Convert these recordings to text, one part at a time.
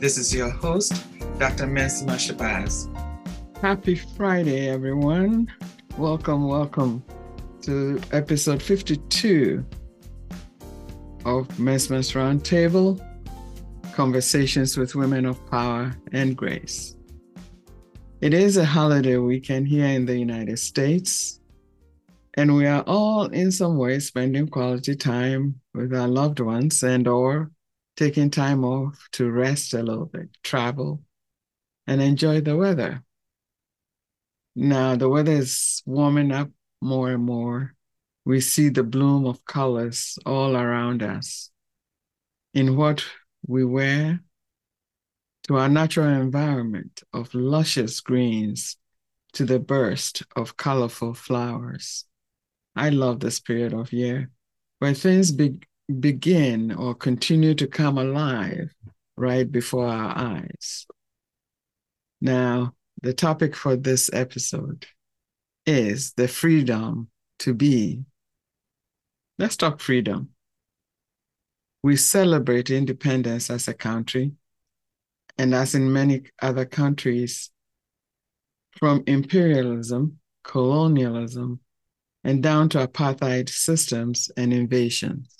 This is your host, Dr. Mensima Shabazz. Happy Friday, everyone. Welcome, welcome to episode 52 of Mensima's Roundtable Conversations with Women of Power and Grace. It is a holiday weekend here in the United States, and we are all in some way spending quality time with our loved ones and or taking time off to rest a little bit, travel, and enjoy the weather. Now, the weather is warming up more and more. We see the bloom of colors all around us in what we wear to our natural environment of luscious greens to the burst of colorful flowers. I love this period of year where things be- begin or continue to come alive right before our eyes. Now, the topic for this episode is the freedom to be. Let's talk freedom. We celebrate independence as a country, and as in many other countries, from imperialism, colonialism, and down to apartheid systems and invasions.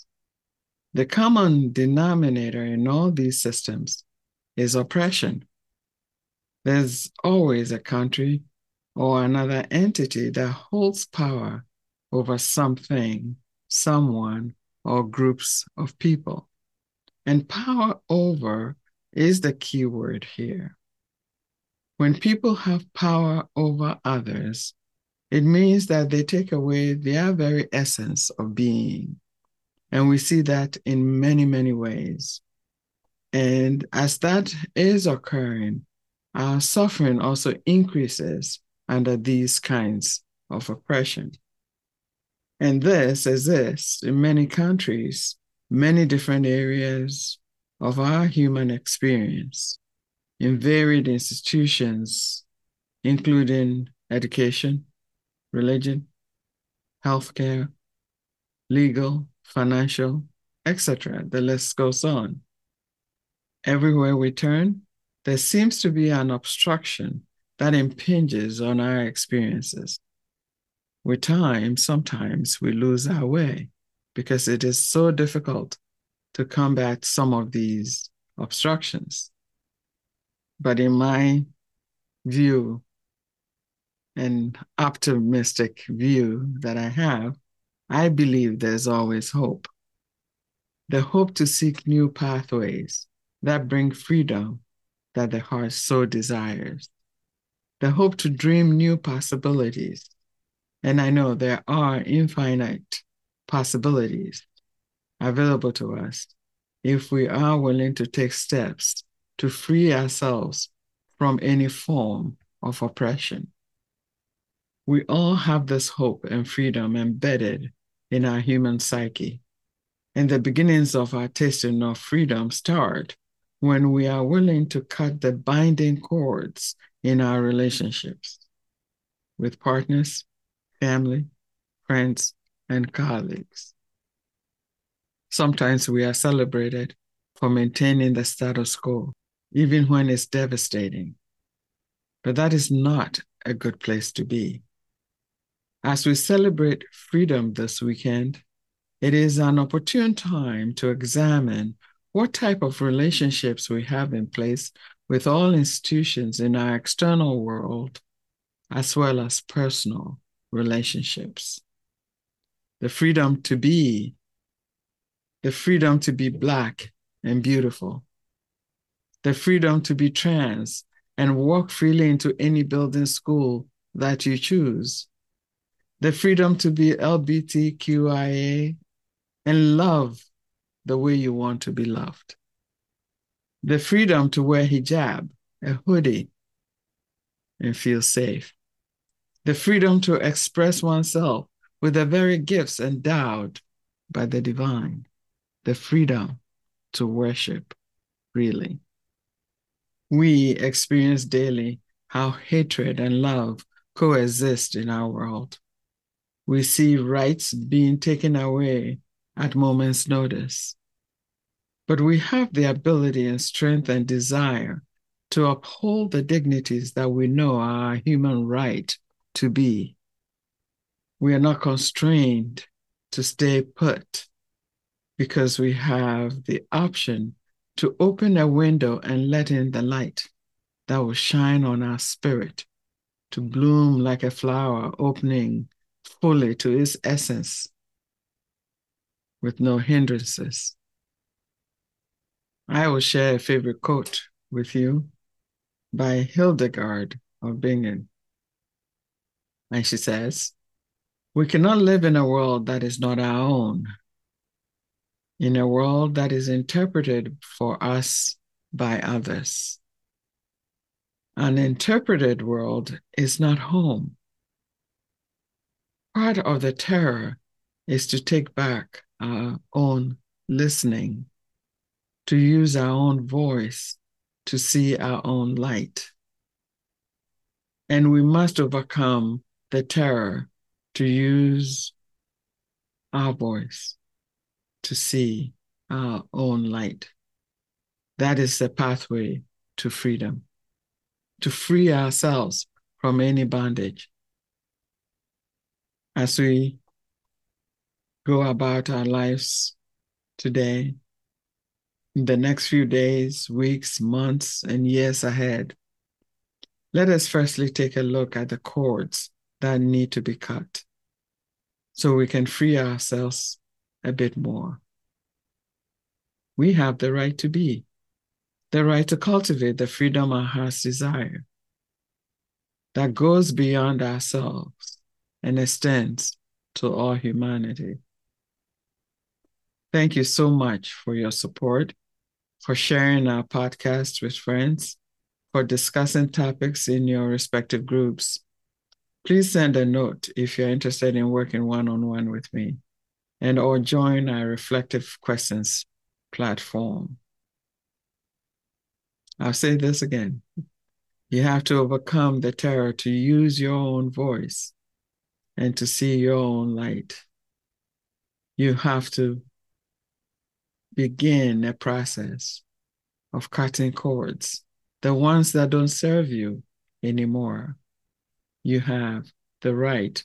The common denominator in all these systems is oppression. There's always a country or another entity that holds power over something, someone, or groups of people. And power over is the key word here. When people have power over others, it means that they take away their very essence of being. And we see that in many, many ways. And as that is occurring, our suffering also increases under these kinds of oppression. And this exists in many countries, many different areas of our human experience, in varied institutions, including education, religion, healthcare, legal, financial, etc. The list goes on. Everywhere we turn, there seems to be an obstruction that impinges on our experiences. With time, sometimes we lose our way because it is so difficult to combat some of these obstructions. But in my view, an optimistic view that I have, I believe there's always hope. The hope to seek new pathways that bring freedom that the heart so desires. The hope to dream new possibilities. And I know there are infinite possibilities available to us if we are willing to take steps to free ourselves from any form of oppression. We all have this hope and freedom embedded in our human psyche. And the beginnings of our tasting of freedom start when we are willing to cut the binding cords in our relationships with partners, family, friends, and colleagues. Sometimes we are celebrated for maintaining the status quo, even when it's devastating. But that is not a good place to be. As we celebrate freedom this weekend, it is an opportune time to examine what type of relationships we have in place with all institutions in our external world, as well as personal relationships. The freedom to be, the freedom to be Black and beautiful, the freedom to be trans and walk freely into any building school that you choose the freedom to be LGBTQIA and love the way you want to be loved, the freedom to wear hijab, a hoodie, and feel safe, the freedom to express oneself with the very gifts endowed by the divine, the freedom to worship really. We experience daily how hatred and love coexist in our world we see rights being taken away at moment's notice. but we have the ability and strength and desire to uphold the dignities that we know are our human right to be. We are not constrained to stay put because we have the option to open a window and let in the light that will shine on our spirit to bloom like a flower, opening fully to its essence with no hindrances. I will share a favorite quote with you by Hildegard of Bingen. And she says, We cannot live in a world that is not our own, in a world that is interpreted for us by others. An interpreted world is not home. Part of the terror is to take back our own listening, to use our own voice to see our own light. And we must overcome the terror to use our voice to see our own light. That is the pathway to freedom, to free ourselves from any bondage. As we go about our lives today, in the next few days, weeks, months, and years ahead, let us firstly take a look at the cords that need to be cut so we can free ourselves a bit more. We have the right to be, the right to cultivate the freedom our hearts desire that goes beyond ourselves and extends to all humanity. Thank you so much for your support, for sharing our podcast with friends, for discussing topics in your respective groups. Please send a note if you're interested in working one-on-one with me and or join our reflective questions platform. I'll say this again. You have to overcome the terror to use your own voice and to see your own light. You have to begin a process of cutting cords, the ones that don't serve you anymore. You have the right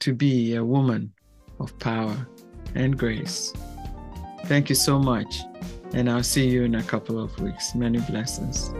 to be a woman of power and grace. Thank you so much, and I'll see you in a couple of weeks. Many blessings.